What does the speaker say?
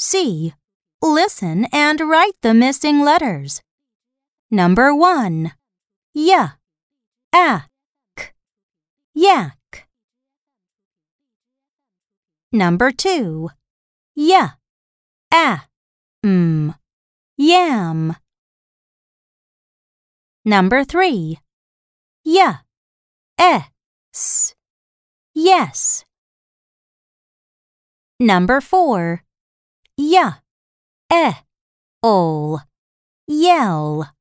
C. Listen and write the missing letters. Number 1. Y. A. K. Yak. Number 2. Y. A. M. Yam. Number 3. Y. S. Yes. Number 4. Y. E. all, Yell.